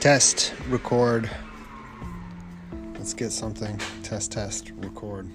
Test, record. Let's get something. Test, test, record.